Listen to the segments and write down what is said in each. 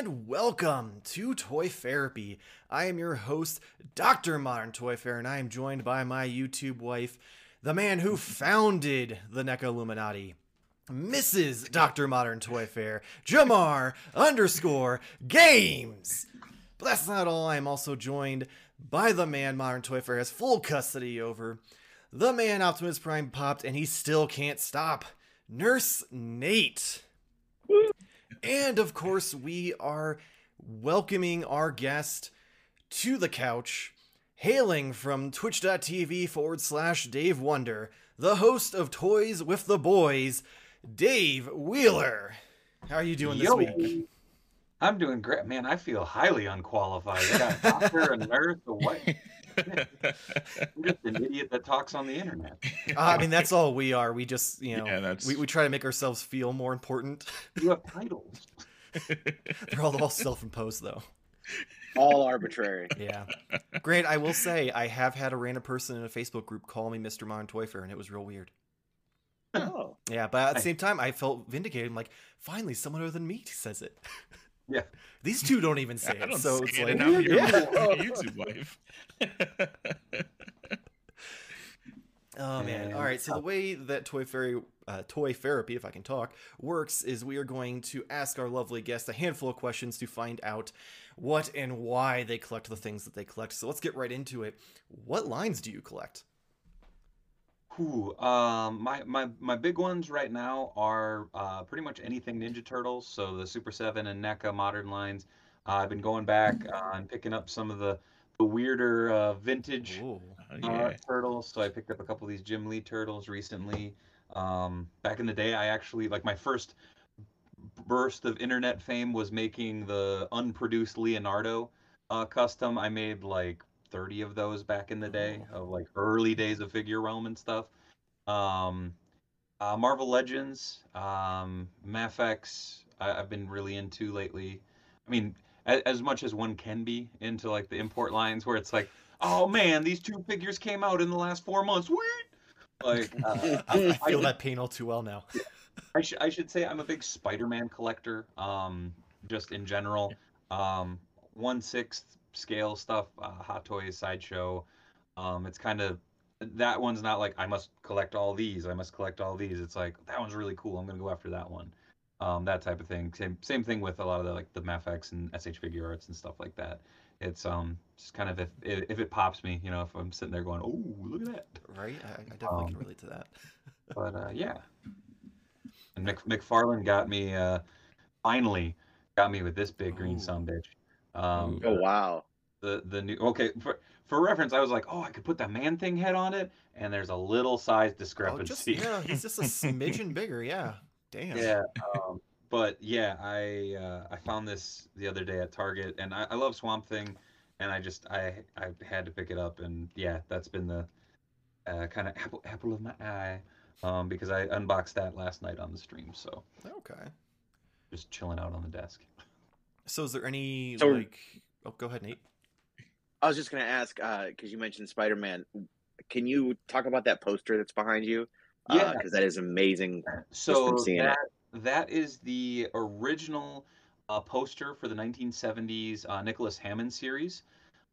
And welcome to Toy Therapy. I am your host, Dr. Modern Toy Fair, and I am joined by my YouTube wife, the man who founded the NECA Illuminati, Mrs. Dr. Modern Toy Fair, Jamar underscore games. But that's not all. I am also joined by the man Modern Toy Fair has full custody over. The man Optimus Prime popped and he still can't stop. Nurse Nate. And of course, we are welcoming our guest to the couch, hailing from twitch.tv forward slash Dave Wonder, the host of Toys with the Boys, Dave Wheeler. How are you doing Yo. this week? I'm doing great, man. I feel highly unqualified. I got a doctor, a nurse, a what? I'm just an idiot that talks on the internet. Uh, I mean, that's all we are. We just, you know, Yeah, that's- we, we try to make ourselves feel more important. You have titles. They're all, all self imposed, though. all arbitrary. Yeah. Grant, I will say, I have had a random person in a Facebook group call me Mr. Modern Toy Fair, and it was real weird. Oh, Yeah, but at the same time, I felt vindicated. I'm like, finally, someone other than me says it. Yeah. These two don't even say I it, don't so it's it, like, and I'm your yeah. YouTube wife. Oh man! All right. So the way that Toy Fairy, uh, Toy Therapy, if I can talk, works is we are going to ask our lovely guests a handful of questions to find out what and why they collect the things that they collect. So let's get right into it. What lines do you collect? Whew, um, my, my, my big ones right now are uh, pretty much anything Ninja Turtles. So the Super 7 and NECA modern lines. Uh, I've been going back uh, and picking up some of the, the weirder uh, vintage Ooh. Oh, uh, yeah. turtles. So I picked up a couple of these Jim Lee turtles recently. Um, back in the day, I actually like my first burst of internet fame was making the unproduced Leonardo uh, custom. I made like 30 of those back in the day of like early days of Figure Realm and stuff. Um, uh, Marvel Legends, um, Mafex, I, I've been really into lately. I mean, as, as much as one can be into like the import lines where it's like, oh man, these two figures came out in the last four months. Sweet. Like, uh, I, I feel I- that pain all too well now. I should I should say I'm a big Spider-Man collector. Um, just in general, um, one sixth scale stuff, uh, Hot Toys sideshow. Um, it's kind of that one's not like I must collect all these. I must collect all these. It's like that one's really cool. I'm gonna go after that one. Um, that type of thing. Same same thing with a lot of the like the Mafex and SH Figuarts and stuff like that. It's um just kind of if if, if it pops me, you know, if I'm sitting there going, oh look at that. Right? I, I definitely can Um, relate to that. But uh, yeah. And Mc, McFarlane got me uh, finally got me with this big green son bitch. Um, oh wow. the the new okay for for reference, I was like, oh, I could put the man thing head on it, and there's a little size Oh, discrepancy. just yeah, he's just a smidgen bigger. Yeah. Damn. yeah. Um, but yeah, I uh, I found this the other day at Target, and I, I love Swamp Thing, and I just I I had to pick it up, and yeah, that's been the uh, kind of apple apple of my eye, um, because I unboxed that last night on the stream, so Okay. just chilling out on the desk. So is there any So- like? Oh, go ahead, Nate. I was just gonna ask because you mentioned Spider Man. Can you talk about that poster that's behind you? Yeah. because that is amazing. So from seeing it. that that is the original uh, poster for the 1970s uh, Nicholas Hammond series.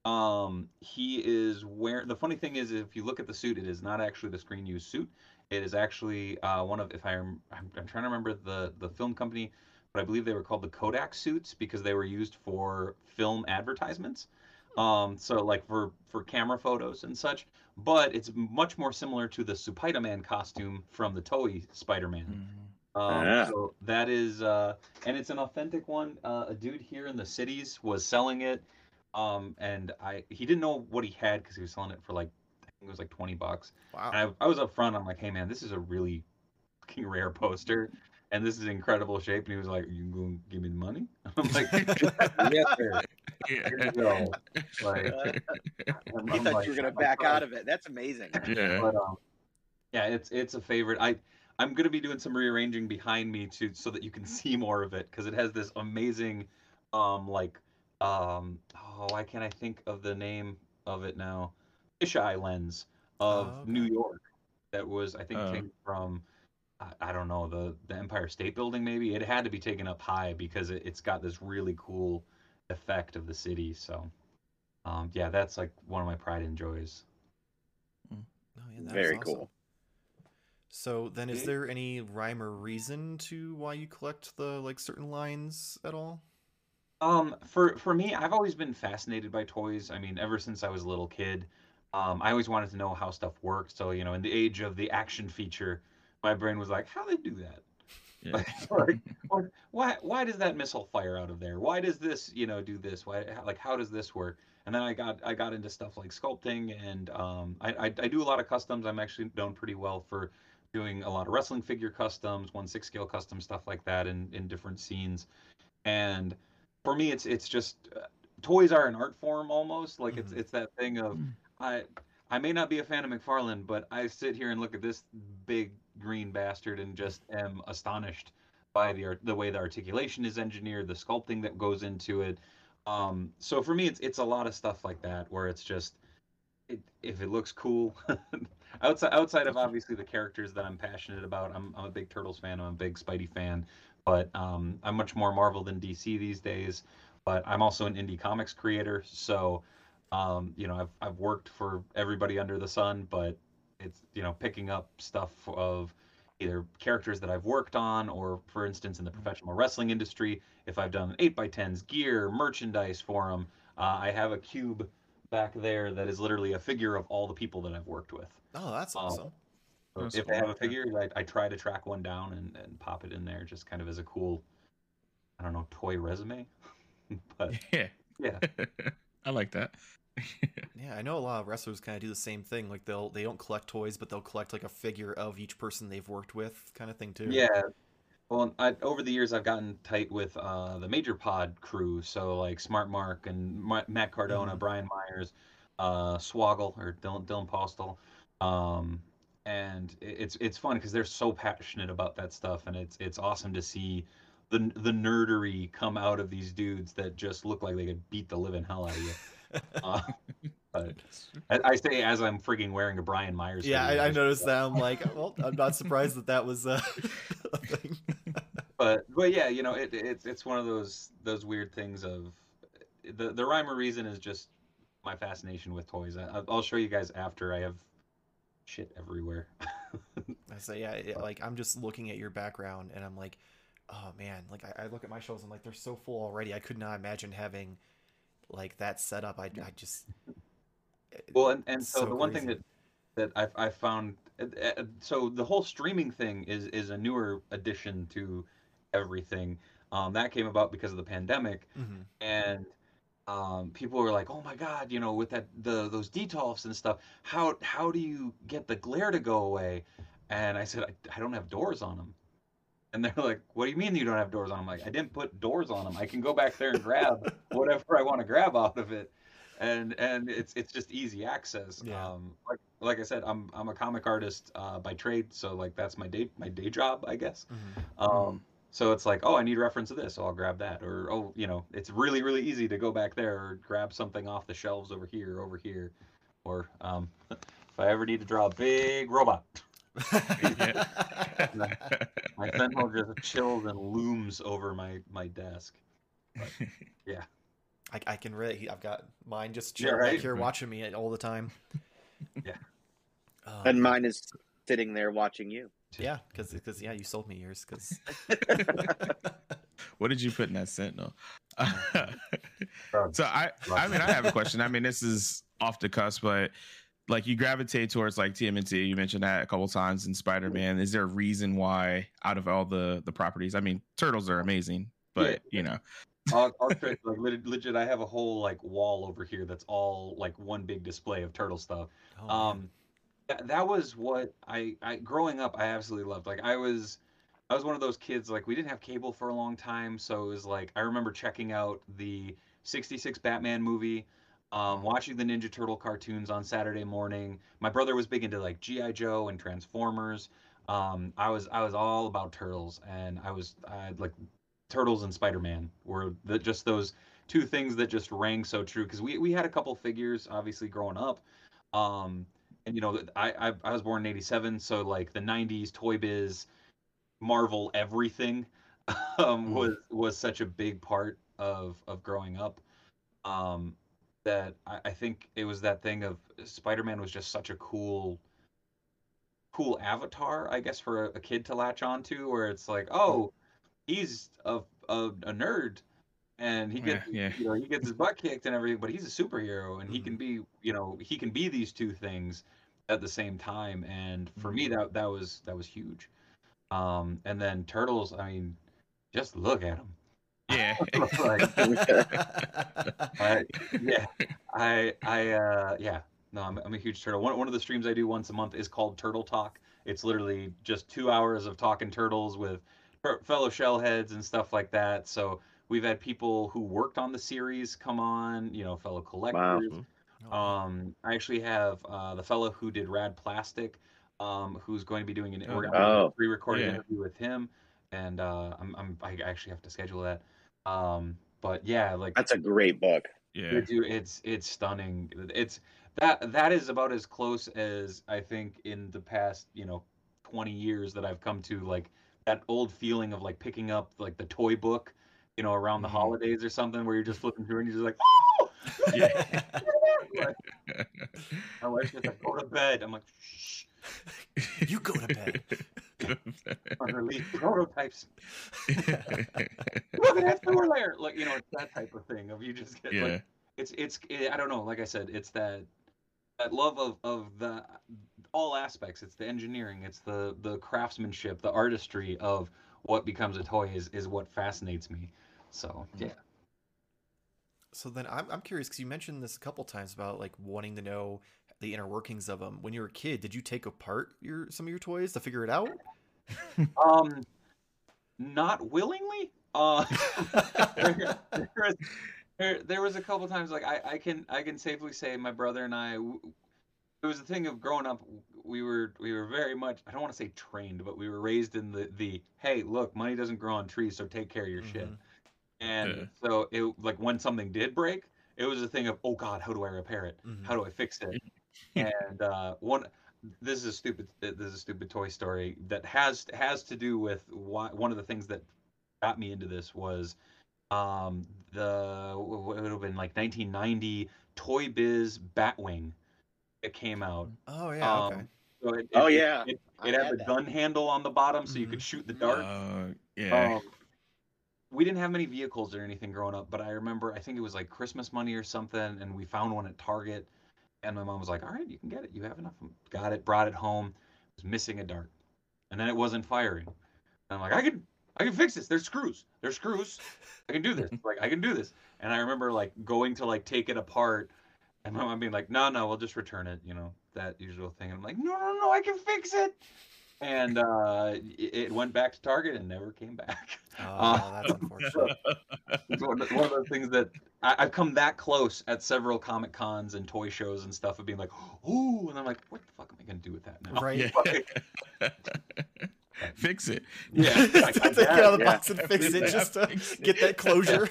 Um, he is wearing. The funny thing is, if you look at the suit, it is not actually the screen used suit. It is actually uh, one of. If I, I'm, I'm trying to remember the the film company, but I believe they were called the Kodak suits because they were used for film advertisements. Um, so like for for camera photos and such. But it's much more similar to the Spider-Man costume from the Toei Spider-Man. Mm. Um, Yeah. So that is, uh, and it's an authentic one. Uh, a dude here in the cities was selling it, um, and I he didn't know what he had because he was selling it for like I think it was like twenty bucks. Wow. And I, I was up front. I'm like, hey man, this is a really fucking rare poster, and this is incredible shape. And he was like, you gonna give me the money? I'm like, yes sir. Here you Yeah. go. Like, I'm- He I'm thought like, you were gonna "Oh, back out of it. That's amazing. yeah. but um, yeah, it's it's a favorite. I I'm gonna be doing some rearranging behind me to so that you can see more of it because it has this amazing, um, like um, oh, why can't I think of the name of it now? Fisheye lens of Oh, okay. New York that was I think Oh. came from I, I don't know the the Empire State Building maybe it had to be taken up high because it, it's got this really cool effect of the city. So um, yeah, that's like one of my pride and joys. Oh, yeah, that is Very awesome. cool. So then, is there any rhyme or reason to why you collect the like certain lines at all? Um, for for me, I've always been fascinated by toys. I mean, ever since I was a little kid, um, I always wanted to know how stuff worked. So, you know, in the age of the action feature, my brain was like, how they do that? Yeah. Like, or why why does that missile fire out of there? Why does this, you know, do this? Why like how does this work? And then I got I got into stuff like sculpting and um, I, I I do a lot of customs. I'm actually known pretty well for doing a lot of wrestling figure customs, one six scale custom stuff like that in in different scenes. And for me, it's it's just uh, toys are an art form almost. Like it's Mhm. it's that thing of Mm. I I may not be a fan of McFarlane, but I sit here and look at this big green bastard and just am astonished by the art, the way the articulation is engineered, the sculpting that goes into it. Um, so for me, it's it's a lot of stuff like that where it's just it, if it looks cool. outside outside of obviously the characters that I'm passionate about, I'm I'm a big Turtles fan. I'm a big Spidey fan, but um, I'm much more Marvel than DC these days. But I'm also an indie comics creator, so um, you know I've I've worked for everybody under the sun, but it's you know picking up stuff of either characters that I've worked on, or for instance in the professional wrestling industry, if I've done eight by tens, gear, merchandise for them, uh, I have a cube back there that is literally a figure of all the people that I've worked with. Oh, that's Um, awesome. So That's if cool, I have a figure, I, I try to track one down and, and pop it in there, just kind of as a cool, I don't know, toy resume. but Yeah. yeah, I like that. Yeah, I know a lot of wrestlers kind of do the same thing. Like they'll they don't collect toys, but they'll collect like a figure of each person they've worked with, kind of thing too. yeah. Well, I, over the years, I've gotten tight with uh, the Major Pod crew. So like Smart Mark and Ma- Matt Cardona, Mhm. Brian Myers, uh, Swoggle or Dylan, Dylan Postl. Um, and it- it's it's fun because they're so passionate about that stuff, and it's it's awesome to see the the nerdery come out of these dudes that just look like they could beat the living hell out of you. Uh, but I, say as I'm frigging wearing a Brian Myers. yeah, I, I noticed that. I'm like, well, I'm not surprised that that was uh, a thing. But but yeah, you know, it, it's it's one of those those weird things of the the rhyme or reason is just my fascination with toys. I, I'll show you guys after. I have shit everywhere. I say, yeah, yeah, like I'm just looking at your background, and I'm like, oh man, like I, I look at my shows, I'm like, they're so full already. I could not imagine having like that setup. I, I just Well, and, and so, so the one thing that that I I found uh, uh, so the whole streaming thing is is a newer addition to everything. Um, that came about because of the pandemic, Mhm. and um, people were like, "Oh my God, you know, with that the those detolfs and stuff, how how do you get the glare to go away?" And I said, "I, I don't have doors on them." And they're like, "What do you mean you don't have doors on them?" I'm like, "I didn't put doors on them. I can go back there and grab whatever I want to grab out of it." And and it's it's just easy access. Yeah. Um, like like I said, I'm I'm a comic artist uh, by trade, so like that's my day my day job, I guess. Mhm. Um, so it's like, oh, I need a reference to this, so I'll grab that. Or, oh, you know, it's really, really easy to go back there or grab something off the shelves over here, over here. Or um, if I ever need to draw a big robot, my Sentinel just chills and looms over my, my desk. Yeah, I, I can really. I've got mine just chilling back right? here watching me all the time. Yeah. Um, And mine is sitting there watching you. yeah, because because yeah, you sold me yours. Because what did you put in that sentinel? Drugs. so I, I mean, I have a question. I mean, this is off the cusp, but like you gravitate towards like TMNT. You mentioned that a couple times in Spider Man. Is there a reason why out of all the the properties? I mean, turtles are amazing, but Yeah. you know, I'll, I'll like legit, legit, I have a whole like wall over here that's all like one big display of turtle stuff. oh, um that, that was what I, I growing up i absolutely loved like i was i was one of those kids like we didn't have cable for a long time so it was like i remember checking out the 66 batman movie um, watching the ninja turtle cartoons on saturday morning. My brother was big into like gi joe and transformers. Um, i was i was all about turtles and i was i like turtles and spider-man were the, just those two things that just rang so true because we, we had a couple figures obviously growing up. Um, and you know I, I I was born in '87, so like the '90s Toy Biz Marvel everything um, was was such a big part of of growing up. Um, that I, I think it was that thing of Spider-Man was just such a cool cool avatar, I guess, for a, a kid to latch onto, where it's like, oh, he's a a, a nerd, and he gets Yeah, yeah. you know he gets his butt kicked and everything, but he's a superhero, and he Mhm. can be you know he can be these two things at the same time, and for me that that was that was huge. Um, and then turtles, I mean, just look at them. Yeah. like, I, yeah, I, I, uh, yeah, no, I'm, I'm a huge turtle. One, one of the streams I do once a month is called Turtle Talk. It's literally just two hours of talking turtles with per- fellow shellheads and stuff like that. So we've had people who worked on the series come on, you know, fellow collectors. Wow. Um, I actually have uh, the fellow who did Rad Plastic, um, who's going to be doing an Oh, we're nice. gonna do a Oh. pre-recorded Yeah. interview with him, and uh, I'm, I'm I actually have to schedule that. Um, but yeah, like That's a great book. Yeah. dude, it's it's stunning. It's that that is about as close as I think in the past, you know, 20 years that I've come to like that old feeling of like picking up like the toy book, you know, around the Mhm. holidays or something where you're just flipping through and you're just like, oh, Yeah. my wife's just like, go to bed. I'm like, shh, you go to bed. unreleased prototypes. Look at that sewer layer. Like, you know, it's that type of thing of you just get yeah. like it's it's eh, I don't know. Like I said, it's that that love of of the all aspects. It's the engineering. It's the the craftsmanship, the artistry of what becomes a toy is is what fascinates me. So yeah, So then I'm, I'm curious because you mentioned this a couple times about like wanting to know the inner workings of them. When you were a kid, did you take apart your some of your toys to figure it out? um, not willingly. Uh, there, there was, there, there was a couple times like I, I can I can safely say my brother and I. it was a thing of growing up we were we were very much I don't want to say trained but we were raised in the the hey look money doesn't grow on trees so take care of your shit Mhm. and Yeah. so it like when something did break it was a thing of oh god how do I repair it Mhm. how do I fix it and uh, one this is a stupid this is a stupid toy story that has has to do with why one of the things that got me into this was um the what would have been like 1990 Toy Biz Batwing it came out Oh yeah. Okay. um, so it, Oh, yeah. it, I it had had the that. gun handle on the bottom so you Mhm. could shoot the dart Uh, yeah. um, we didn't have many vehicles or anything growing up, but I remember I think it was like Christmas money or something, and we found one at Target, and my mom was like, "All right, you can get it. You have enough." Got it, brought it home. It was missing a dart, and then it wasn't firing. And I'm like, "I can, I can fix this. There's screws. There's screws. I can do this. like I can do this." And I remember like going to like take it apart, and my mom being like, "No, no, we'll just return it." You know that usual thing. And I'm like, "No, no, no, I can fix it." And uh, it it went back to Target and never came back. Oh, that's unfortunate. It's one of, one of those things that I, I've come that close at several comic cons and toy shows and stuff of being like, "Ooh," and I'm like, "What the fuck am I gonna do with that now?" Right. Yeah. Fix it. Yeah, Take I- I it out of the yeah. box and fix it Yeah, just to fix it. get that closure.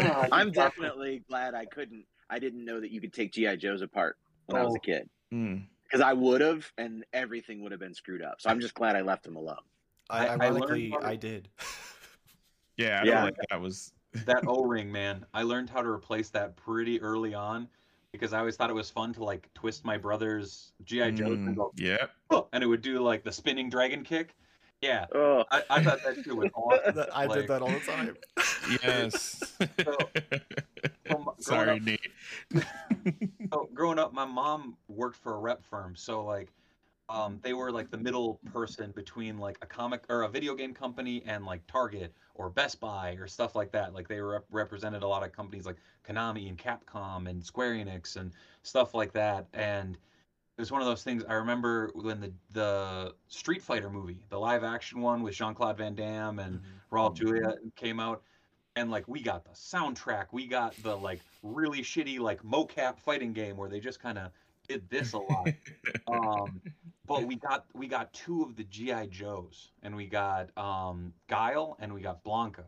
Ah, I'm definitely glad I couldn't. I didn't know that you could take GI Joes apart when I was Oh. a kid Mm. Because I would have, and everything would have been screwed up. So I'm just glad I left him alone. I, I- I learned ironically, how to- I did. Yeah, I Yeah. feel like that was that O-ring, man. I learned how to replace that pretty early on because I always thought it was fun to like twist my brother's GI Joes and Mm, go, Yep. "Oh," and it would do like the spinning dragon kick. Yeah, Oh, I, I thought that shit was awesome. That- I Like, did that all the time. Yes. from growing Sorry, up- Nate. so growing up, my mom worked for a rep firm, so like, um, they were like the middle person between like a comic or a video game company and like Target or Best Buy or stuff like that. Like they rep- represented a lot of companies like Konami and Capcom and Square Enix and stuff like that. And it was one of those things. I remember when the the Street Fighter movie, the live action one with Jean Claude Van Damme and Mhm. Raul Julia came out and like we got the soundtrack we got the like really shitty like mocap fighting game where they just kind of did this a lot um but we got we got two of the gi joes and we got um guile and we got blanka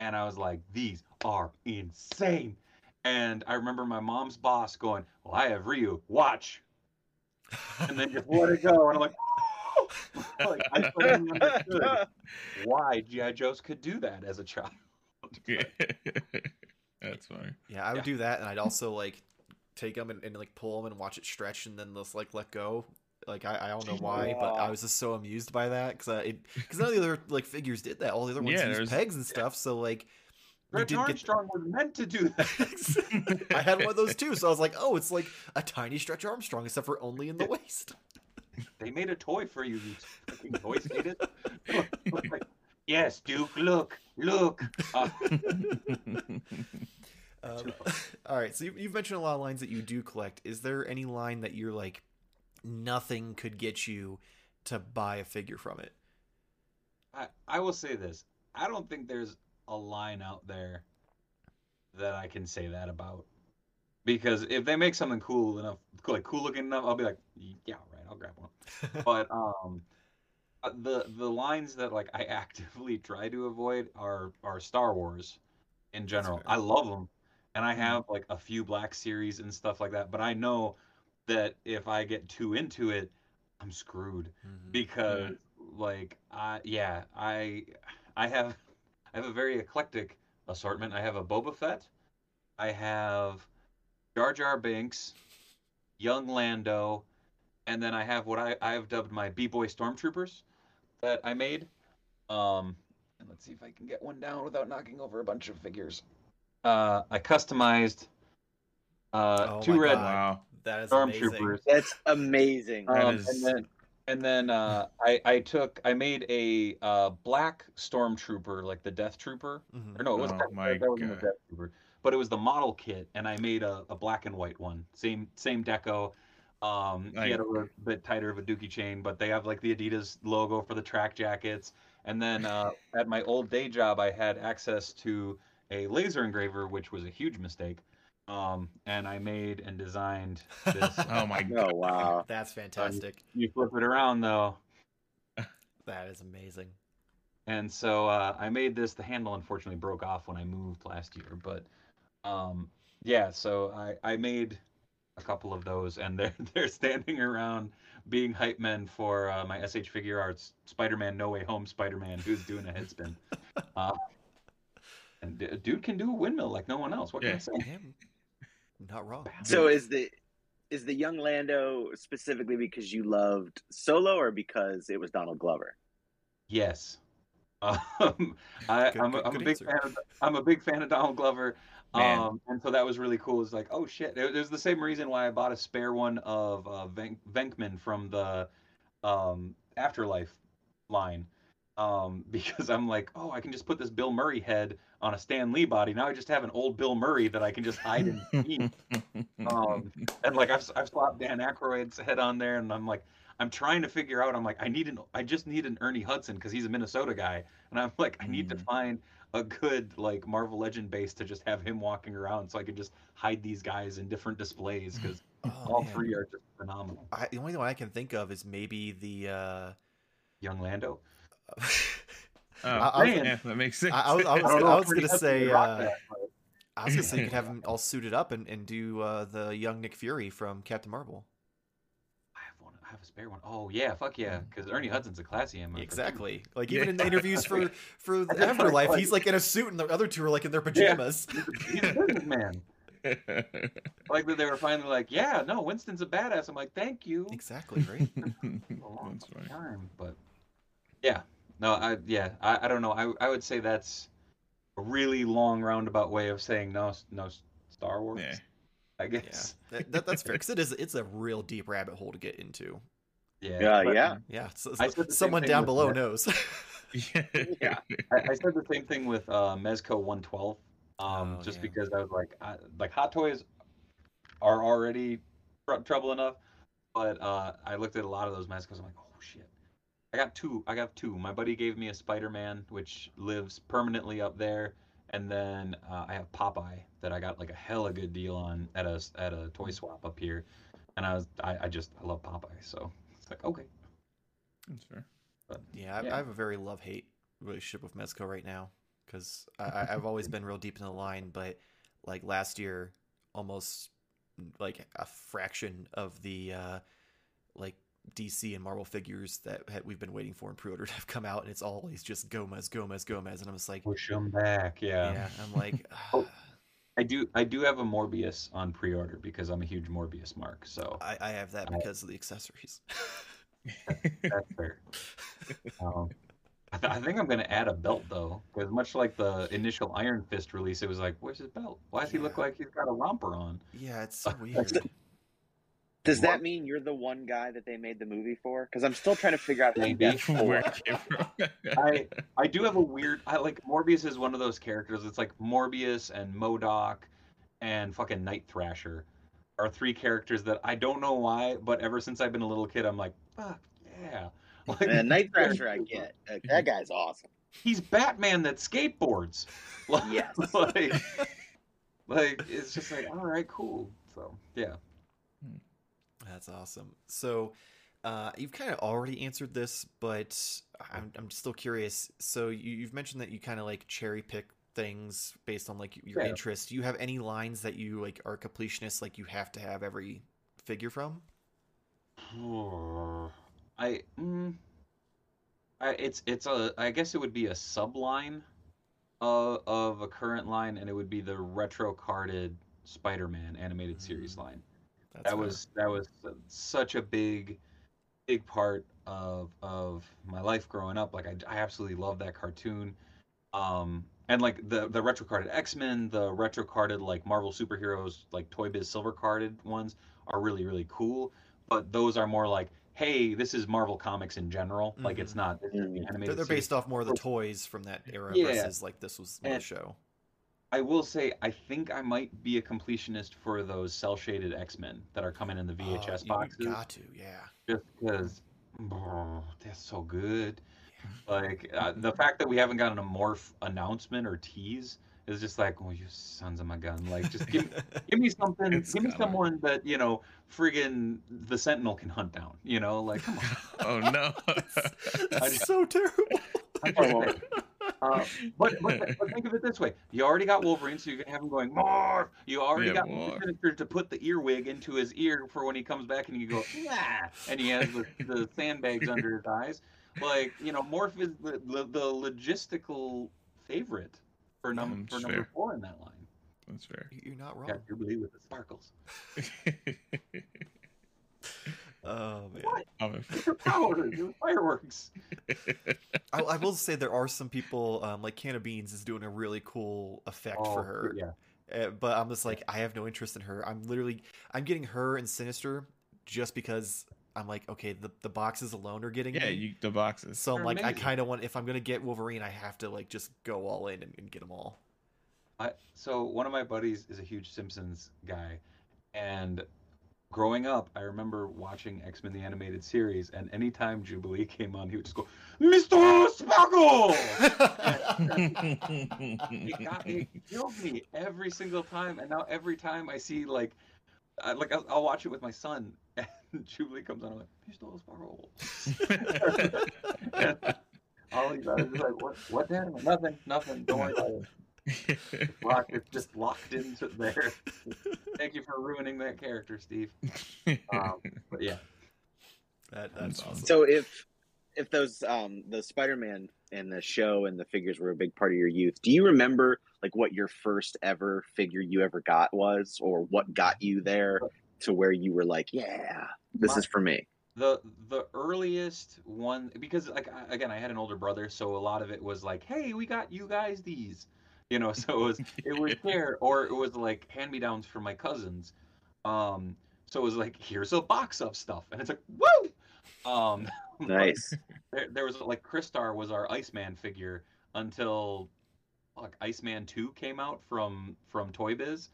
and i was like these are insane and i remember my mom's boss going well i have ryu watch and then just let it go and i'm like oh! like, I totally understood why GI Joes could do that as a child. That's funny. Yeah, I would Yeah. do that, and I'd also like take them and, and like pull them and watch it stretch, and then just like let go. Like I, I don't know why, but I was just so amused by that because because none of the other like figures did that. All the other ones Yeah, used pegs and stuff. So like you Stretch get. Armstrong was meant to do that. I had one of those too, so I was like, "Oh, it's like a tiny Stretch Armstrong, except for only in the waist." They made a toy for you, you fucking toy skated. Yes, Duke, look, look. Uh, Um, all right, so you, you've mentioned a lot of lines that you do collect. Is there any line that you're like, nothing could get you to buy a figure from it? I, I will say this. I don't think there's a line out there that I can say that about. Because if they make something cool enough, like cool looking enough, I'll be like, yeah, right, I'll grab one. But um, uh, the the lines that like I actively try to avoid are are Star Wars, in general. I love them, and Mm-hmm. I have like a few Black Series and stuff like that. But I know that if I get too into it, I'm screwed Mhm. because like I yeah I I have I have a very eclectic assortment. I have a Boba Fett, I have Jar Jar Binks, young Lando, and then I have what I I have dubbed my B Boy Stormtroopers that I made. Um, and let's see if I can get one down without knocking over a bunch of figures. Uh, I customized uh, Oh two red Wow. that is amazing. stormtroopers. That's amazing. Um, is- and then and then uh, I I took I made a uh, black stormtrooper like the Death Trooper. Mhm. or no it was Oh that, my that wasn't the Death Trooper. But it was the model kit and I made a, a black and white one. Same same deco. Um he had a little bit tighter of a dookie chain but they have like the Adidas logo for the track jackets. And then uh, at my old day job I had access to a laser engraver which was a huge mistake um and I made and designed this Oh my god. Oh wow. That's fantastic. you flip it around though That is amazing. and so uh, I made this. The handle unfortunately broke off when I moved last year, but um, yeah. So I, I made a couple of those, and they're they're standing around being hype men for uh, my SH Figuarts Spider-Man No Way Home Spider-Man, who's doing a headspin. uh, and d- dude can do a windmill like no one else. What can I say? Damn. Not wrong. So is the is the young Lando specifically because you loved Solo or because it was Donald Glover? Yes. Um, I, Good- I'm, good- a, I'm a big answer. fan. Of, I'm a big fan of Donald Glover. Um, and so that was really cool. It's like, oh shit! It, it was the same reason why I bought a spare one of uh, Ven- Venkman from the um, Afterlife line, um, because I'm like, oh, I can just put this Bill Murray head on a Stan Lee body. Now I just have an old Bill Murray that I can just hide and eat. Um, and like I've I've slapped Dan Aykroyd's head on there, and I'm like, I'm trying to figure out. I'm like, I need an, I just need an Ernie Hudson because he's a Minnesota guy, and I'm like, I need to Mhm. find a good like Marvel Legend base to just have him walking around, so I can just hide these guys in different displays because Oh, all man. three are just phenomenal. I, the only one I can think of is maybe the. Uh, Young Lando. Oh, I- I was- that makes sense. I- I was- I was- don't I was gonna say, uh, that, but- I was gonna say you could have them all suited up and, and do uh, the young Nick Fury from Captain Marvel. I have one. I have a spare one. Oh yeah, fuck yeah, because Ernie Hudson's a classy M. Exactly. Like Yeah. even in the interviews for for the Afterlife, he's like in a suit, and the other two are like in their pajamas. He's a businessman. Like that they were finally like, yeah, no, Winston's a badass. I'm like, thank you. Exactly. Right. a long That's funny. time, but yeah, no, I yeah, I, I don't know. I I would say that's a really long roundabout way of saying no, no Star Wars. Yeah. I Yeah. guess. That, that, that's fair because it is it's a real deep rabbit hole to get into. Yeah, Yeah, but yeah. Yeah. So, I said the same someone down below that. knows. Yeah. I, I said the same thing with uh, Mezco 112. Um, Oh, just yeah. because I was like, I, like Hot Toys are already tr- trouble enough, but uh, I looked at a lot of those Mezcos. I'm like, oh shit. I got two. I got two. My buddy gave me a Spider-Man, which lives permanently up there, and then uh, I have Popeye that I got like a hella good deal on at a at a toy swap up here, and I was I, I just I love Popeye, so it's like okay. That's fair. But, Yeah, I, Yeah. I have a very love hate relationship with Mezco right now because I, I've always been real deep in the line, but like last year, almost like a fraction of the uh, like DC and Marvel figures that had, we've been waiting for in pre-order to have come out, and it's always just Gomez, Gomez, Gomez, and I'm just like, Push them back, yeah. yeah, I'm like, Oh. I do I do have a Morbius on pre-order because I'm a huge Morbius mark, so I, I have that I- because of the accessories. that's fair. Um, I, th- I think I'm gonna add a belt though, because much like the initial Iron Fist release, it was like, "Where's his belt? Why does he look like he's got a romper on?" yeah, it's so weird. Does What? that mean you're the one guy that they made the movie for? Because I'm still trying to figure out who Maybe. that's. Where it came from. I I do have a weird. I like Morbius is one of those characters. It's like Morbius and MODOK, and fucking Night Thrasher, are three characters that I don't know why, but ever since I've been a little kid, I'm like, fuck yeah. Like, And Night Thrasher, I get. That guy's awesome. he's Batman that skateboards. Like, Yes. like, like it's just like, all right, cool. So yeah. That's awesome. So, uh, you've kind of already answered this, but I'm, I'm still curious. So, you, you've mentioned that you kind of like cherry pick things based on like your Yeah. interest. Do you have any lines that you like are completionists, like you have to have every figure from? I, mm, I it's it's a I guess it would be a subline of of a current line, and it would be the retro carded Spider-Man animated series Mm. line. That's that fair. was that was such a big big part of of my life growing up. Like I, I absolutely love that cartoon. Um, and like the the retro carded X Men, the retro carded like Marvel superheroes, like Toy Biz silver carded ones are really really cool. But those are more like, hey, this is Marvel comics in general. Like it's Mhm. not this is the Mhm. They're, they're based off more of the toys from that era Yeah. versus like this was more the show. I will say, I think I might be a completionist for those cell shaded X Men that are coming in the Oh, VHS you- boxes. You got to, yeah. just because they're so good. Like uh, the fact that we haven't gotten a morph announcement or tease is just like, oh, you sons of my gun! Like, just give, give me something, It's give me kinda- someone that you know, friggin' the Sentinel can hunt down. You know, like, come on. oh no. That's so terrible. I'm just saying. Uh, but, but but think of it this way: you already got Wolverine, so you can have him going morph. You already Yeah, got morph. Mr. Sinister to put the earwig into his ear for when he comes back, and you go, yeah, and he has the, the sandbags under his eyes. Like you know, morph is the the, the logistical favorite for number Mm, for that's number fair. four in that line. That's fair. You're not wrong. Got Jubilee with the sparkles. Oh man. What? I'm a- Your powers, your fireworks. I, I will say there are some people um, like Can of Beans is doing a really cool effect Oh, for her. Yeah. Uh, but I'm just like I have no interest in her. I'm literally I'm getting her and Sinister just because I'm like okay the the boxes alone are getting yeah, me. you the boxes. so I'm They're like I kind of want if I'm gonna get Wolverine I have to like just go all in and, and get them all. I, so one of my buddies is a huge Simpsons guy, and growing up, I remember watching X Men the animated series, and anytime Jubilee came on, he would just go, "Mr. Sparkle!" it got it killed me every single time, and now every time I see like, I, like I'll, I'll watch it with my son, and Jubilee comes on, I'm like, "Mr. Sparkle." All he does is like, "What? What? Dad?" Nothing. Nothing. Don't worry about it. It's locked, it's just locked into there. Thank you for ruining that character, Steve. Um, but yeah, That, That's that's awesome. So if if those um the Spider-Man and the show and the figures were a big part of your youth, do you remember like what your first ever figure you ever got was, or what got you there to where you were like, yeah, this My- is for me? the the earliest one because like again, I had an older brother, so a lot of it was like, hey, we got you guys these, you know. So it was it was there, or it was like hand me downs from my cousins. Um, so it was like, here's a box of stuff, and it's like, woo. Um, Nice. there, there was like Crystar was our Iceman figure until like Iceman Two came out from from Toy Biz.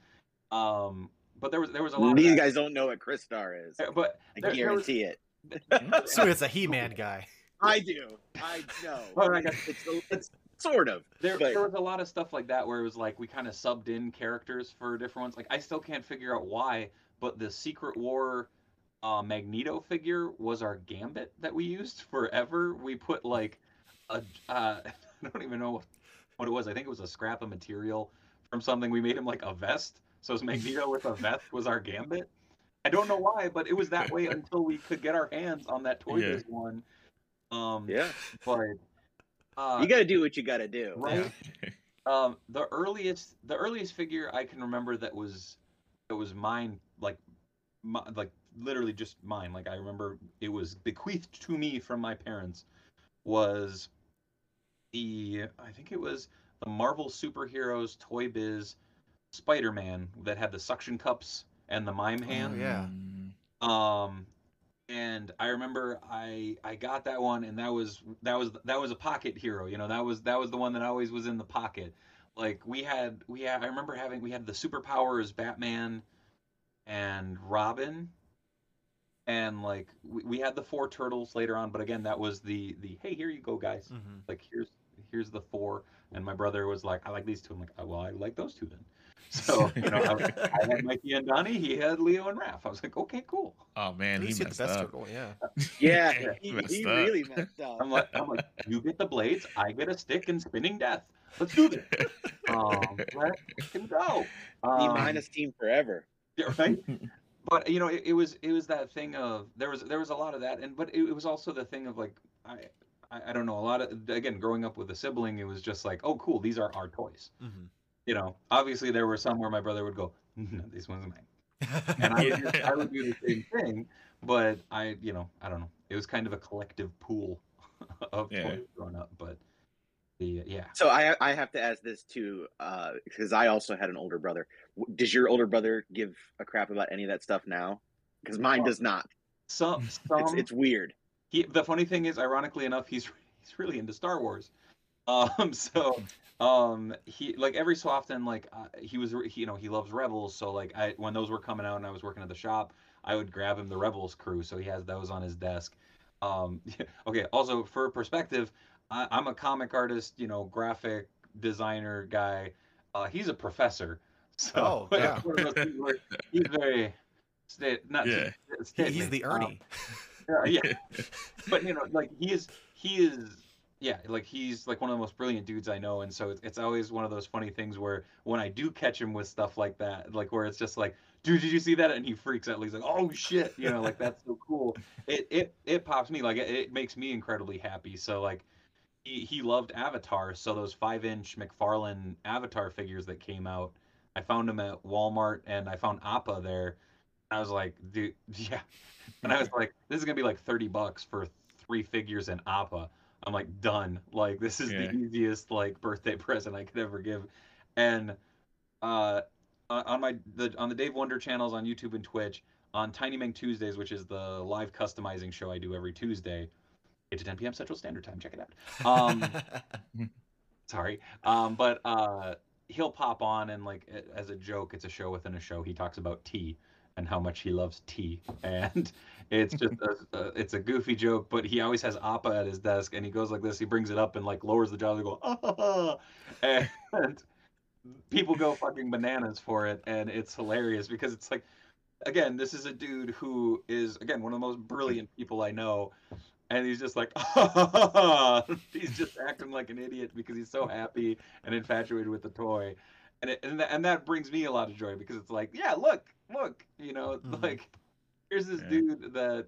Um, but there was there was a lot. of These guys don't know what Crystar is. Uh, But I there- there was- guarantee it. So it's a He-Man guy. I do. I know. Well, I guess- it's, it's sort of. there, but- there was a lot of stuff like that where it was like we kind of subbed in characters for different ones. Like I still can't figure out why, but the Secret War uh, Magneto figure was our Gambit that we used forever. We put like a uh, I don't even know what, what it was. I think it was a scrap of material from something. We made him like a vest. So his Magneto with a vest was our Gambit. I don't know why, but it was that way until we could get our hands on that Toy Yeah. Biz one. Um, Yeah, but uh, you got to do what you got to do. right. Um, the earliest, the earliest figure I can remember that was, that was mine, like, my, like literally just mine. Like I remember it was bequeathed to me from my parents. Was the I think it was the Marvel superheroes Toy Biz Spider-Man that had the suction cups and the mime hand. yeah. Mm, Um, and I remember I I got that one, and that was that was that was a pocket hero. You know, that was that was the one that always was in the pocket. Like we had we had I remember having we had the superpowers Batman and Robin, and like we, we had the four turtles later on. But again, that was the the hey here you go guys. Mhm. Like here's here's the four, and my brother was like I like these two. I'm like "Oh, well I like those two then. So you know I, I had Mikey and Donnie, he had Leo and Raph. I was like okay cool. Oh man, At he least you had messed the best up. turtle, yeah. Yeah, he he, messed he up. really messed up. I'm like, I'm like, you get the blades, I get a stick and spinning death. Let's do this. Um, let him go. He Um, minus team forever. yeah, right? But you know, it, it was it was that thing of there was there was a lot of that, and but it, it was also the thing of like I, I I don't know a lot of again growing up with a sibling, it was just like oh cool these are our toys. Mhm. You know, obviously there were some where my brother would go, no, these ones are mine, and I would, do, I would do the same thing. But I, you know, I don't know. It was kind of a collective pool of Yeah. toys growing up, but the yeah. So I I have to ask this too, because I also had an older brother. Does your older brother give a crap about any of that stuff now? Because mine does not. Some some It's it's weird. He the funny thing is ironically enough he's he's really into star wars. Um so um he like every so often like uh, he was he, you know he loves rebels. So like i when those were coming out and i was working at the shop i would grab him the rebels crew. So he has those on his desk. Um okay also for perspective I, i'm a comic artist you know graphic designer guy. Uh he's a professor. So Oh, yeah. one of those things where he's very state not Yeah. State He's the um, Yeah, yeah. but you know, like he is, he is, yeah, like he's like one of the most brilliant dudes I know, and so it's, it's always one of those funny things where when I do catch him with stuff like that, like where it's just like, dude, did you see that? And he freaks out. He's like, oh shit, you know, like that's so cool. It it it pops me like it, it makes me incredibly happy. So like. He, he loved Avatar, so those five inch McFarlane Avatar figures that came out, I found them at Walmart and I found Appa there. I was like, dude, yeah. And I was like, this is gonna be like 30 bucks for three figures in Appa. I'm like, done. Like this is Yeah. the easiest like birthday present I could ever give. And uh on my the on the Dave Wonder channels on YouTube and Twitch, on Tiny Ming Tuesdays, which is the live customizing show I do every Tuesday, 8 to 10 p.m. Central Standard Time. Check it out. Um sorry um but uh he'll pop on and like as a joke it's a show within a show he talks about tea and how much he loves tea. And it's just a, a, it's a goofy joke but he always has appa at his desk and he goes like this. He brings it up and like lowers the jaw. And go ah, ha, ha," and people go fucking bananas for it and it's hilarious because it's like again this is a dude who is again one of the most brilliant people i know and he's just like he's just acting like an idiot because he's so happy and infatuated with the toy. And it, and, that, and that brings me a lot of joy because it's like yeah look look you know Mhm. like here's this Yeah. dude that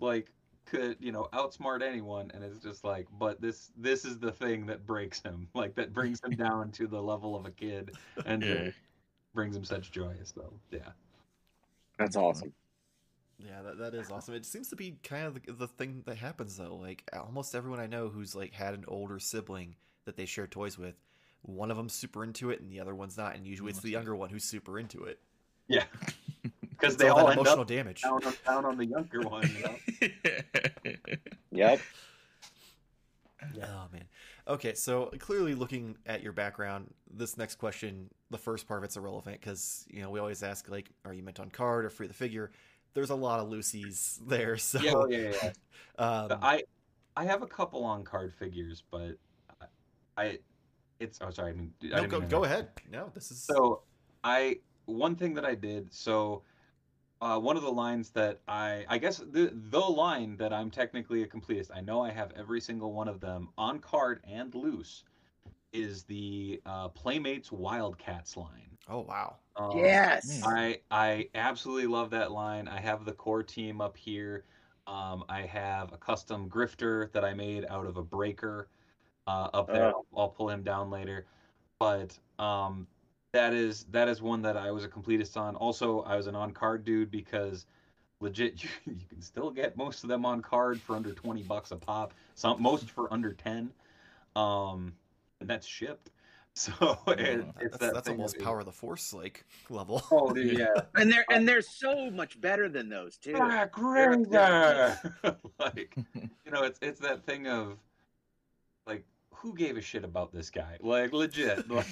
like could you know outsmart anyone and it's just like but this this is the thing that breaks him like that brings him down to the level of a kid and Yeah. brings him such joy so yeah That's awesome. Yeah, that, that is awesome. It seems to be kind of the, the thing that happens though. Like almost everyone I know who's like had an older sibling that they share toys with, one of them's super into it and the other one's not, and usually it's the younger one who's super into it. Yeah because they all that end emotional up damage. down on, down on the younger one you know Yep. Oh man. Okay, so clearly looking at your background, this next question, the first part of it's irrelevant because you know we always ask like, are you meant on card or free the figure? There's a lot of Lucy's there, so yeah, oh, yeah, yeah, yeah. um, I I have a couple on card figures, but I, I it's oh sorry, I didn't, I no, go, mean go ahead. No, this is So I one thing that I did so uh, one of the lines that I I guess the the line that I'm technically a completist. I know I have every single one of them on card and loose is the uh, Playmates Wildcats line. Oh wow. Um, yes. I I absolutely love that line. I have the core team up here. Um, I have a custom grifter that I made out of a breaker uh, up there. Oh. I'll, I'll pull him down later. But um, that is that is one that I was a completist on. Also, I was an on card dude because legit you, you can still get most of them on card for under 20 bucks a pop. Some most for under 10. Um, and that's shipped. So it, it's That's, that that's almost of- power of the force like level. Oh, dude, yeah. and they're and they're so much better than those too. Black Ranger. like, you know, it's it's that thing of like, who gave a shit about this guy? Like, legit. Like,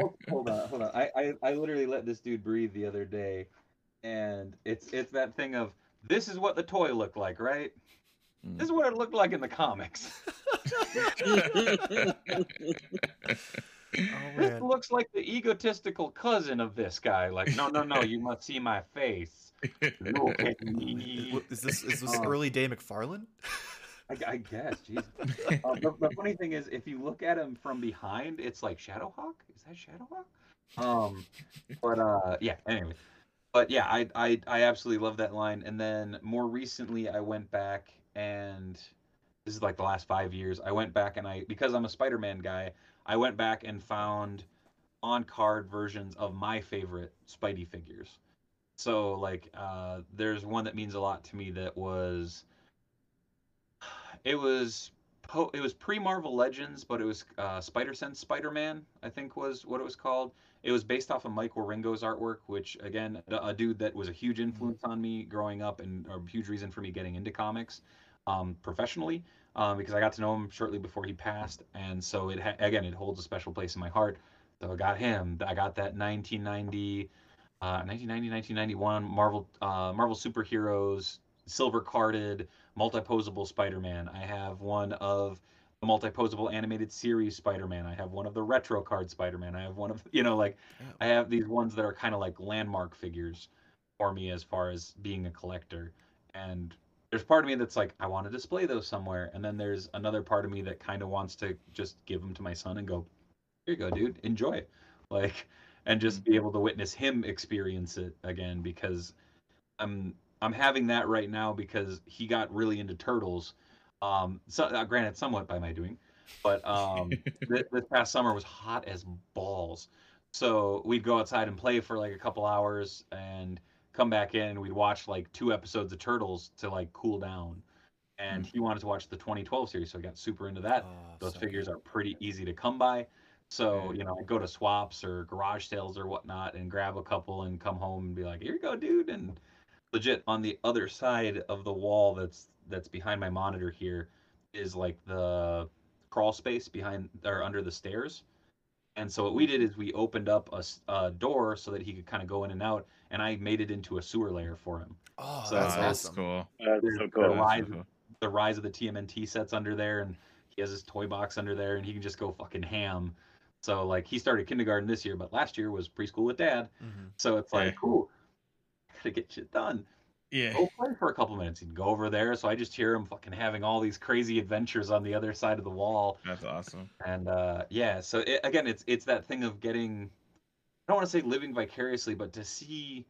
oh, hold on, hold on. I, I I literally let this dude breathe the other day, and it's it's that thing of this is what the toy looked like, right? This is what it looked like in the comics. Oh This looks like the egotistical cousin of this guy. Like, no, no, no, you must see my face. Look at me. What- Is this is this Uh, early day McFarlane? I, I guess, jeez. Uh, the, the funny thing is, if you look at him from behind, it's like Shadowhawk. Is that Shadowhawk? Um, but uh, yeah. Anyway, but yeah, I, I I absolutely love that line. And then more recently, I went back and this is like the last five years. I went back and I because I'm a Spider-Man guy, I went back and found on card versions of my favorite Spidey figures. So like, uh, there's one that means a lot to me that was it was po- it was pre Marvel Legends, but it was uh, Spider Sense Spider Man, I think was what it was called. It was based off of Mike Wieringo's artwork, which again, a, a dude that was a huge influence on me growing up and a huge reason for me getting into comics um, professionally, um, because I got to know him shortly before he passed, and so it ha- again it holds a special place in my heart. So I got him. I got that 1990, uh, 1990, 1991 Marvel uh, Marvel superheroes silver carded multi-posable Spider-Man. I have one of the multi-posable animated series Spider-Man. I have one of the retro card Spider-Man. I have one of you know like. I have these ones that are kind of like landmark figures for me as far as being a collector. And there's part of me that's like I want to display those somewhere, and then there's another part of me that kind of wants to just give them to my son and go, here you go, dude, enjoy it, like, and just mm. be able to witness him experience it again because I'm I'm having that right now because he got really into turtles. Um, so uh, granted, somewhat by my doing, but um, this, this past summer was hot as balls. So we'd go outside and play for like a couple hours and come back in and we'd watch like two episodes of Turtles to like cool down. And he wanted to watch the 2012 series, so I got super into that. Oh, Those so figures good. are pretty easy to come by. So, Yeah. you know, I go to swaps or garage sales or whatnot and grab a couple and come home and be like, here you go, dude. And legit on the other side of the wall that's that's behind my monitor here is like the crawl space behind or under the stairs. And so what we did is we opened up a door so that he could kind of go in and out, and I made it into a sewer layer for him. Oh, So that's that's awesome. cool. That's so The cool. That's rise, so cool. the rise of the TMNT sets under there, and he has his toy box under there, and he can just go fucking ham. So like he started kindergarten this year, but last year was preschool with dad. Mhm. So it's like, Yeah. cool, gotta get shit done. Yeah. Go play for a couple minutes. He'd go over there, so I just hear him fucking having all these crazy adventures on the other side of the wall. That's awesome. and uh yeah so it, again it's it's that thing of getting i don't want to say living vicariously but to see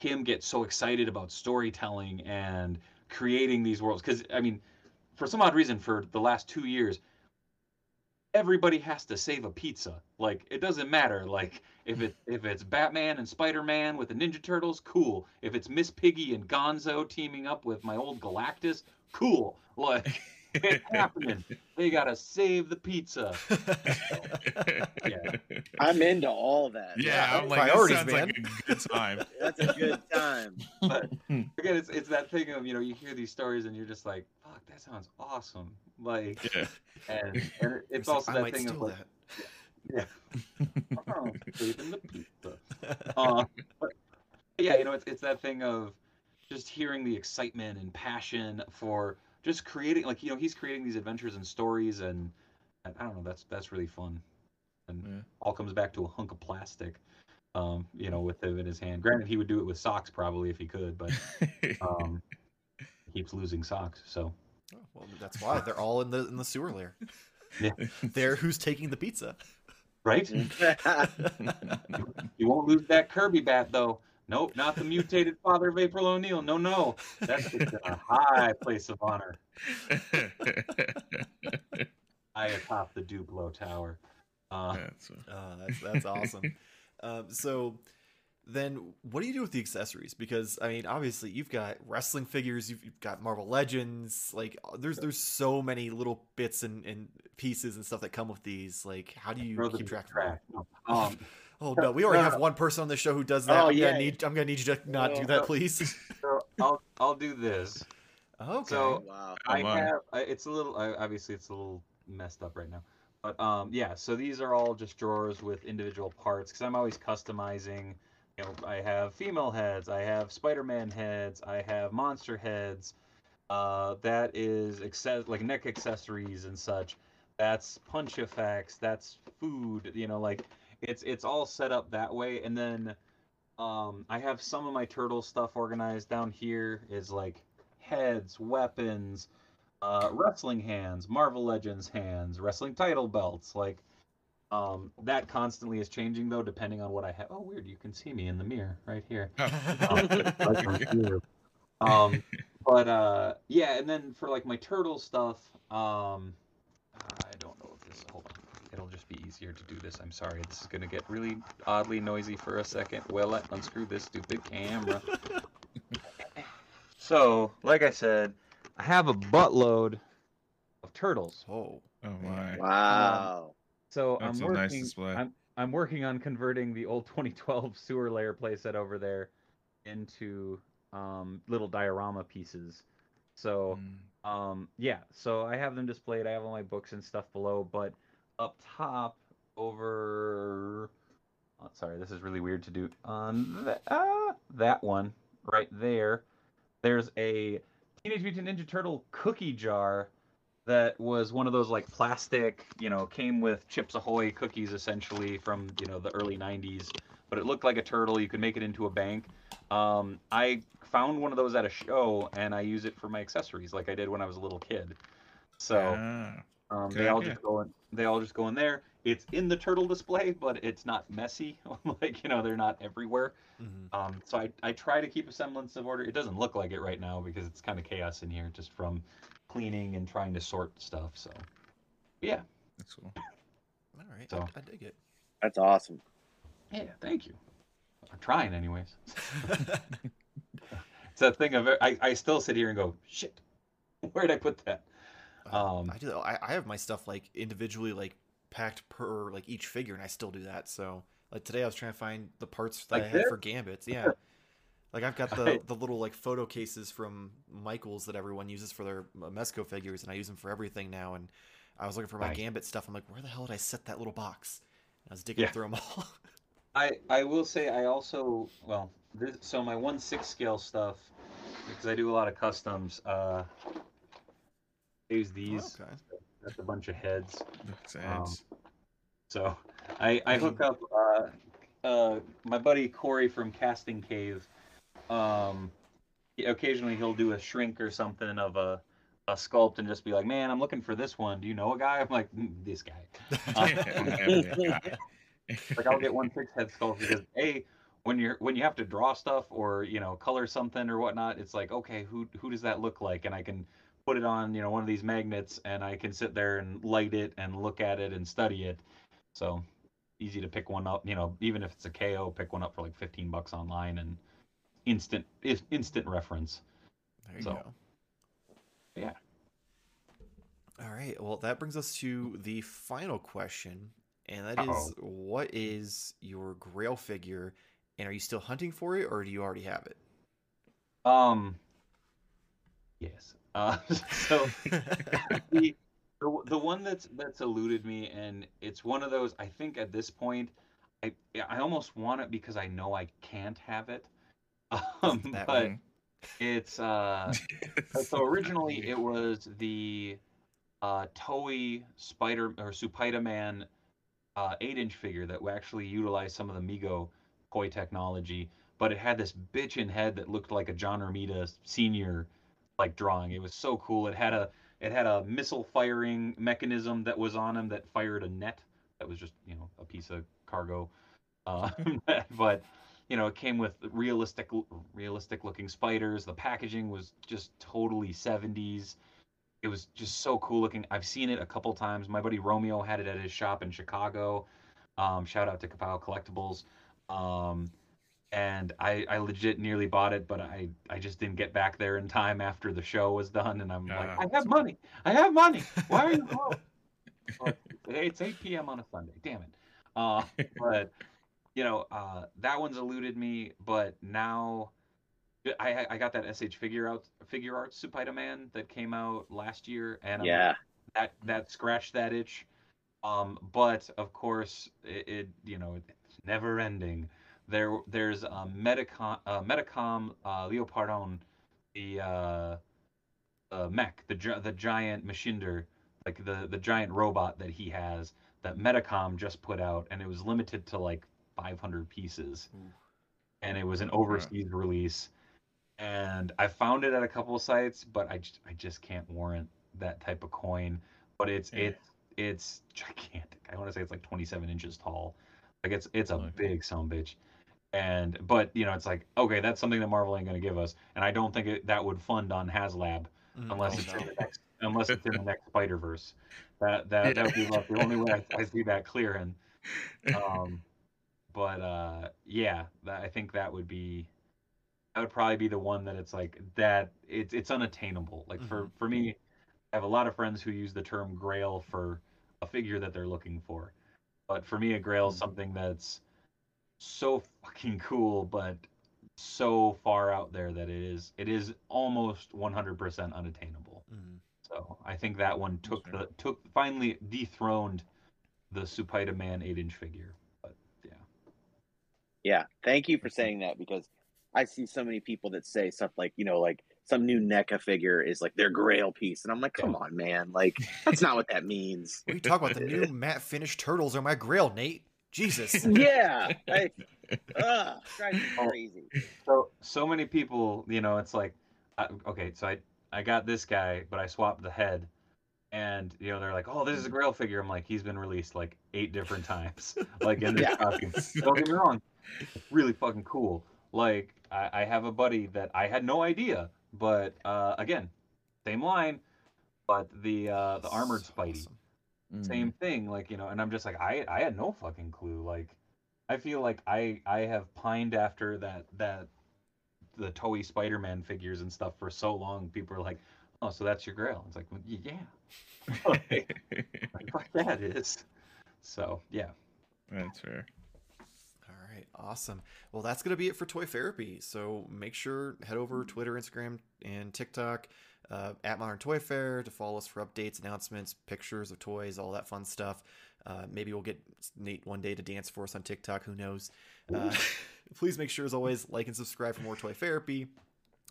him get so excited about storytelling and creating these worlds because i mean for some odd reason for the last two years everybody has to save a pizza like it doesn't matter like if it if it's batman and spider-man with the ninja turtles cool if it's miss piggy and gonzo teaming up with my old galactus cool like it's happening they gotta save the pizza Yeah. I'm into all that. Yeah, Yeah, I'm like, that priorities, sounds man. like a good time. That's a good time. but again it's it's that thing of you know you hear these stories and you're just like fuck that sounds awesome like yeah. and, and it- it's also I that thing of like that. Yeah oh, saving the pizza uh, but yeah you know it's it's that thing of just hearing the excitement and passion for just creating like you know he's creating these adventures and stories and, and I don't know that's that's really fun and Yeah. all comes back to a hunk of plastic um you know with him in his hand granted he would do it with socks probably if he could but um he keeps losing socks so Oh, well, that's why they're all in the in the sewer layer. Yeah. there, who's taking the pizza? Right? You won't lose that Kirby bat though. Nope, not the mutated father of April O'Neil. No, no, that's just a high place of honor, high atop the Duplo Tower. Uh, That's- Uh, that's that's awesome. um, so then, what do you do with the accessories? Because I mean, obviously, you've got wrestling figures, you've, you've got Marvel Legends. Like, uh, there's there's so many little bits and, and pieces and stuff that come with these. Like, how do you keep in track of them? trash. No. Um, Oh no, we already No, have no. one person on the show who does that. Oh, I'm yeah. gonna need I'm gonna need you to not do that, no. please. so I'll I'll do this. okay. So- wow. I Come on. have. It's a little. Obviously, it's a little messed up right now. But um, yeah. So these are all just drawers with individual parts because I'm always customizing. You know, I have female heads. I have Spider-Man heads. I have monster heads. Uh, that is access like neck accessories and such. That's punch effects. That's food. You know, like it's it's all set up that way. And then um, I have some of my turtle stuff organized down here. Is like heads, weapons, uh, wrestling hands, Marvel Legends hands, wrestling title belts. Like um, that constantly is changing though, depending on what I have. Oh, weird! You can see me in the mirror right here. um, but uh, yeah, and then for like my turtle stuff, um, I don't know if this. Hold on, it'll just be easier to do this. I'm sorry, this is gonna get really oddly noisy for a second. Well, let unscrew this stupid camera. so, like I said, I have a buttload of turtles. oh, oh my. Wow. So That's I'm working. nice. I'm I'm working on converting the old 2012 sewer layer playset over there into um, little diorama pieces. So Mm. um, yeah, so I have them displayed. I have all my books and stuff below, but up top over. Oh, sorry, this is really weird to do. On that, ah, that one right there, there's a Teenage Mutant Ninja Turtle cookie jar that was one of those like plastic, you know, came with Chips Ahoy cookies essentially from you know the early '90s, but it looked like a turtle. You could make it into a bank. Um, I found one of those at a show and I use it for my accessories, like I did when I was a little kid. So Ah. um, they all just go in. They all just go in there. It's in the turtle display, but it's not messy. like you know, they're not everywhere. mhm. Um, so I, I try to keep a semblance of order. It doesn't look like it right now because it's kind of chaos in here, just from cleaning and trying to sort stuff. So yeah, That's cool. all right, So- I, I dig it. That's awesome. yeah. Thank you. I'm trying, anyways. it's that thing of I, I still sit here and go shit. where did I put that? Uh, Um, I do. I, I have my stuff like individually like packed per like each figure, and I still do that. So like today, I was trying to find the parts that Like I had this? for Gambits. Yeah, like I've got the I- the little like photo cases from Michaels that everyone uses for their Mezco figures, and I use them for everything now. And I was looking for my Nice. Gambit stuff. I'm like, where the hell did I set that little box? And I was digging Yeah. through them all. I I will say I also well this, so my one six scale stuff because I do a lot of customs. Uh, I use these. okay. That's a bunch of heads. That's Um. So I I hook up uh, uh, my buddy Corey from Casting Cave. Um, occasionally he'll do a shrink or something of a a sculpt and just be like, "Man, I'm looking for this one. Do you know a guy?" I'm like, "Mm, "This guy." like I'll get one six head sculpt because a when you're when you have to draw stuff or you know color something or whatnot, it's like okay, who who does that look like? And I can put it on you know one of these magnets and I can sit there and light it and look at it and study it. So easy to pick one up. You know, even if it's a KO, pick one up for like fifteen bucks online and instant is instant reference. There you So, go. yeah. All right. Well, that brings us to the final question, and that is, Uh-oh. what is your Grail figure, and are you still hunting for it, or do you already have it? Um. Yes. Uh. So. the, the the one that's that's eluded me, and it's one of those. I think at this point, I I almost want it because I know I can't have it. Um, That but one. it's uh. so originally it was the uh Toei Spider or Supaita Man uh, eight inch figure that actually utilized some of the Migo koi technology, but it had this bitchin' head that looked like a John Romita senior like drawing. It was so cool. It had a it had a missile firing mechanism that was on him that fired a net that was just you know a piece of cargo. Uh, but you know, it came with realistic realistic looking spiders. The packaging was just totally 70s. It was just so cool looking. I've seen it a couple times. My buddy Romeo had it at his shop in Chicago. Um, shout out to Kapow Collectibles. Um, and I, I legit nearly bought it, but I, I just didn't get back there in time after the show was done. And I'm like, I have money. I have money. Why are you well, it's 8 p.m. on a Sunday. Damn it. Uh, but you know, uh, that one's eluded me. But now, I I got that SH figure out Figuarts Spider Man that came out last year, and yeah, that that scratched that itch. Um, but of course, it, it you know it's never ending. There there's a Medicom uh, Medicom uh, Leopardon, the uh, uh, mech, the the giant machinder, like the the giant robot that he has that Medicom just put out, and it was limited to like 500 pieces, Ooh. and it was an overseas release. And I found it at a couple of sites, but I just, I just can't warrant that type of coin. But it's yeah. it's it's gigantic. I want to say it's like 27 inches tall. Like it's it's a okay. big son bitch. And but you know it's like okay that's something that Marvel ain't gonna give us, and I don't think it, that would fund on HasLab mm, unless oh, it's no. in the next unless it's in the next Spider Verse. That that that would be like the only way I, I see that clearing. Um, but uh, yeah, that, I think that would be that would probably be the one that it's like that it's it's unattainable. Like mm-hmm. for for me, I have a lot of friends who use the term Grail for a figure that they're looking for, but for me, a Grail is mm-hmm. something that's so fucking cool, but so far out there that it is it is almost 100% unattainable. Mm-hmm. So I think that one took sure. the took finally dethroned the Supaida Man eight inch figure. Yeah, thank you for saying that because I see so many people that say stuff like, you know, like some new NECA figure is like their grail piece. And I'm like, come on, man. Like, that's not what that means. What are you talking about? The new matte finished turtles are my grail, Nate. Jesus. yeah. I, uh, crazy. So, so many people, you know, it's like, okay, so I, I got this guy, but I swapped the head. And, you know, they're like, oh, this is a grail figure. I'm like, he's been released like eight different times. like, in this yeah. costume. Don't get me wrong really fucking cool. Like I, I, have a buddy that I had no idea, but uh, again, same line, but the uh, the armored Spidey, awesome. mm-hmm. same thing. Like you know, and I'm just like I I had no fucking clue. Like I feel like I I have pined after that that the Toei Spider-Man figures and stuff for so long. People are like, oh, so that's your grail. It's like, well, yeah, like, like, that is. So yeah, that's fair awesome. Well, that's gonna be it for Toy Therapy. So make sure head over Twitter, Instagram, and TikTok uh, at Modern Toy Fair to follow us for updates, announcements, pictures of toys, all that fun stuff. Uh, maybe we'll get Nate one day to dance for us on TikTok. Who knows? Uh, please make sure, as always, like and subscribe for more Toy Therapy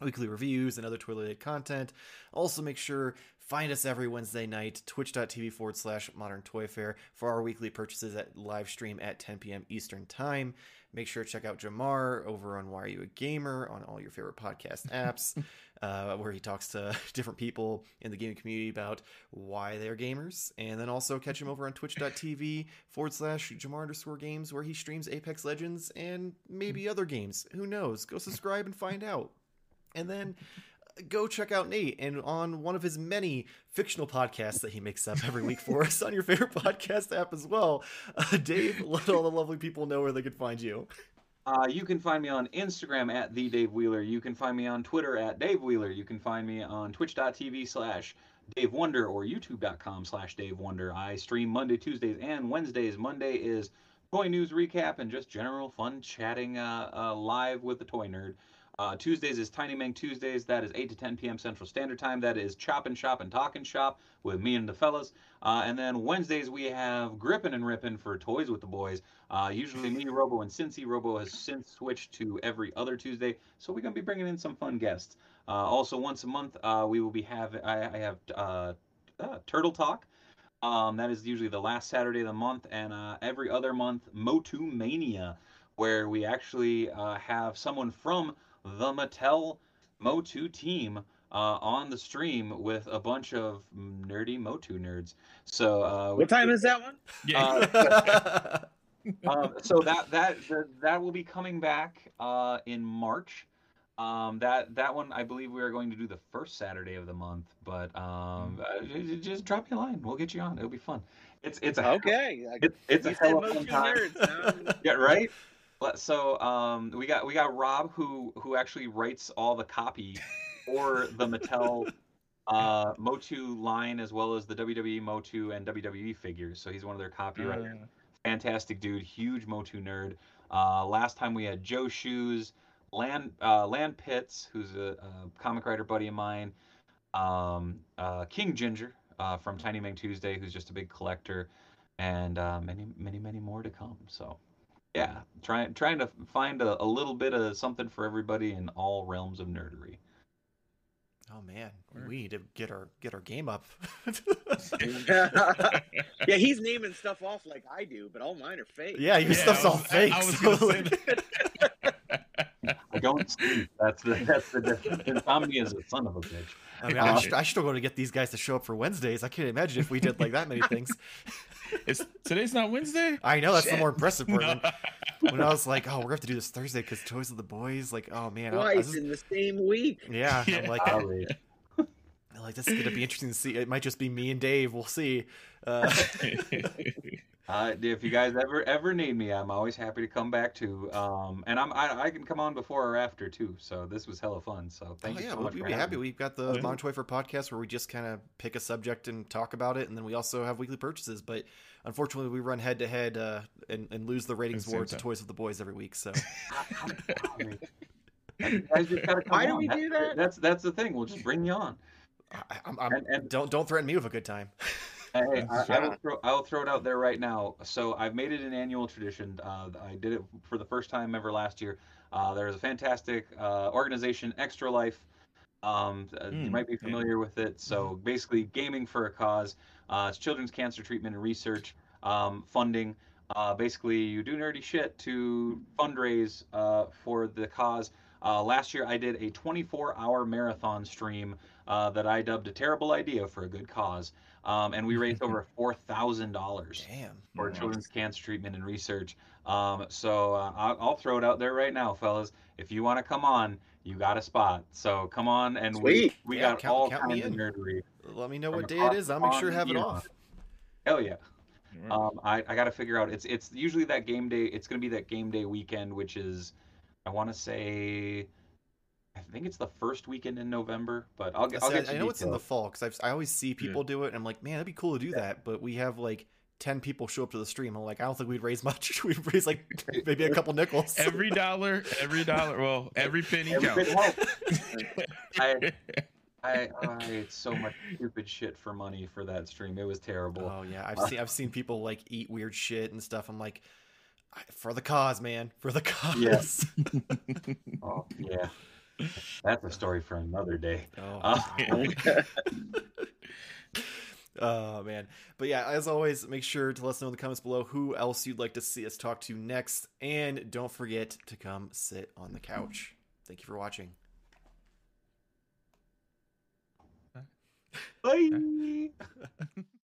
weekly reviews and other toy related content. Also, make sure find us every Wednesday night, twitch.tv forward slash modern toy fair for our weekly purchases at live stream at 10 p.m. Eastern Time. Make sure to check out Jamar over on Why Are You a Gamer on all your favorite podcast apps, uh, where he talks to different people in the gaming community about why they're gamers. And then also catch him over on twitch.tv forward slash Jamar underscore games, where he streams Apex Legends and maybe other games. Who knows? Go subscribe and find out. And then go check out Nate and on one of his many fictional podcasts that he makes up every week for us on your favorite podcast app as well. Uh, Dave, let all the lovely people know where they can find you. Uh, you can find me on Instagram at the Dave Wheeler. You can find me on Twitter at Dave Wheeler. You can find me on Twitch.tv slash Dave Wonder or YouTube.com slash Dave Wonder. I stream Monday, Tuesdays, and Wednesdays. Monday is toy news recap and just general fun chatting uh, uh, live with the toy nerd. Uh, Tuesdays is Tiny Mang Tuesdays. That is 8 to 10 p.m. Central Standard Time. That is Chop and Shop and Talk and Shop with me and the fellas. Uh, and then Wednesdays we have Grippin' and Rippin' for Toys with the Boys. Uh, usually me, Robo, and Cincy. Robo has since switched to every other Tuesday, so we're gonna be bringing in some fun guests. Uh, also, once a month uh, we will be having. I, I have uh, Turtle Talk. Um, that is usually the last Saturday of the month, and every other month Motu Mania, where we actually have someone from the Mattel Motu team uh, on the stream with a bunch of nerdy Motu nerds. So uh, we- What time is that one? Yeah. um, so that that that- that will be coming back uh, in March. Um, that that one I believe we are going to do the first Saturday of the month, but um, uh, j- j- just drop me a line. We'll get you on. It'll be fun. It's it's a Okay. I- it's, it's a you said hell of a fun time. nerds. Yeah, right. But- So um, we got we got Rob who who actually writes all the copy for the Mattel uh, Motu line as well as the WWE Motu and WWE figures. So he's one of their copywriters. Fantastic dude, huge Motu nerd. Uh, last time we had Joe Shoes, Land uh, Land Pitts, who's a, a comic writer buddy of mine, um, uh, King Ginger uh, from Tiny Mang Tuesday, who's just a big collector, and uh, many many many more to come. So yeah, trying trying to find a, a little bit of something for everybody in all realms of nerdery. oh man, we need to get our get our game up. yeah, he's naming stuff off like I do, but all mine are fake. yeah, your Yeah, stuff's I all was- I- fake. I was so, gonna say like, I don't sleep. That's the that's the difference. Insomnia is a son of a bitch. I mean, I, uh, should, I should go to get these guys to show up for Wednesdays. I can't imagine if we did like that many things. It's today's not Wednesday. I know that's the more impressive part. No. When, when I was like, oh, we're gonna have to do this Thursday because Toys of the Boys. Like, oh man, I, I Twice was- in the same week. yeah, I'm like, Golly. I'm like this is gonna be interesting to see. It might just be me and Dave. We'll see. Uh, Uh, if you guys ever ever need me, I'm always happy to come back to. Um, and I'm I, I can come on before or after too. So this was hella fun. So thank oh, you yeah, so we'll, much we'd be happy. me. We've got the Oh, yeah. Modern Toy Fair podcast where we just kind of pick a subject and talk about it, and then we also have weekly purchases. But unfortunately, we run head to head uh, and and lose the ratings the war to. Toys of the Boys every week. So You guys just gotta come Why do on. we do that? That's that's the thing. We'll just bring you on. I, I'm, I'm, And- and- don't don't threaten me with a good time. Hey, I, will throw, I will throw it out there right now. So I've made it an annual tradition. Uh, I did it for the first time ever last year. Uh, there's a fantastic uh, organization, Extra Life. Um, uh, you Mm, might be yeah. familiar with it. So basically, gaming for a cause. Uh, it's children's cancer treatment and research um, funding. Uh, basically, you do nerdy shit to fundraise uh, for the cause. Uh, last year, I did a 24-hour marathon stream uh, that I dubbed a terrible idea for a good cause, um, and we raised over four thousand dollars for Nice. children's cancer treatment and research. Um, so uh, I'll, I'll throw it out there right now, fellas. If you want to come on, you got a spot. So come on, and Sweet. we we Yeah, got count- all count kinds of nerdery. Let me know what day it across is. the I'll make sure to have it off. Hell yeah. Um, I, I got to figure out. It's it's usually that game day. It's gonna be that game day weekend, which is, I want to say, I think it's the first weekend in November. But I'll get. I'll See, get I, I you know it's in the fall because I always see people do it. and I'm like, man, that'd be cool to do that. But we have like ten people show up to the stream. I'm like, I don't think we'd raise much. We'd raise like maybe a couple nickels. every dollar, every dollar, well, every penny Every counts. bit. I, I, I ate so much stupid shit for money for that stream. It was terrible. Oh yeah, I've uh, seen I've seen people like eat weird shit and stuff. I'm like, for the cause, man, for the cause. Yeah. Oh yeah, that's a story for another day. Oh, Uh, Oh man. But yeah, as always, make sure to let us know in the comments below who else you'd like to see us talk to next. And don't forget to come sit on the couch. Thank you for watching. Bye.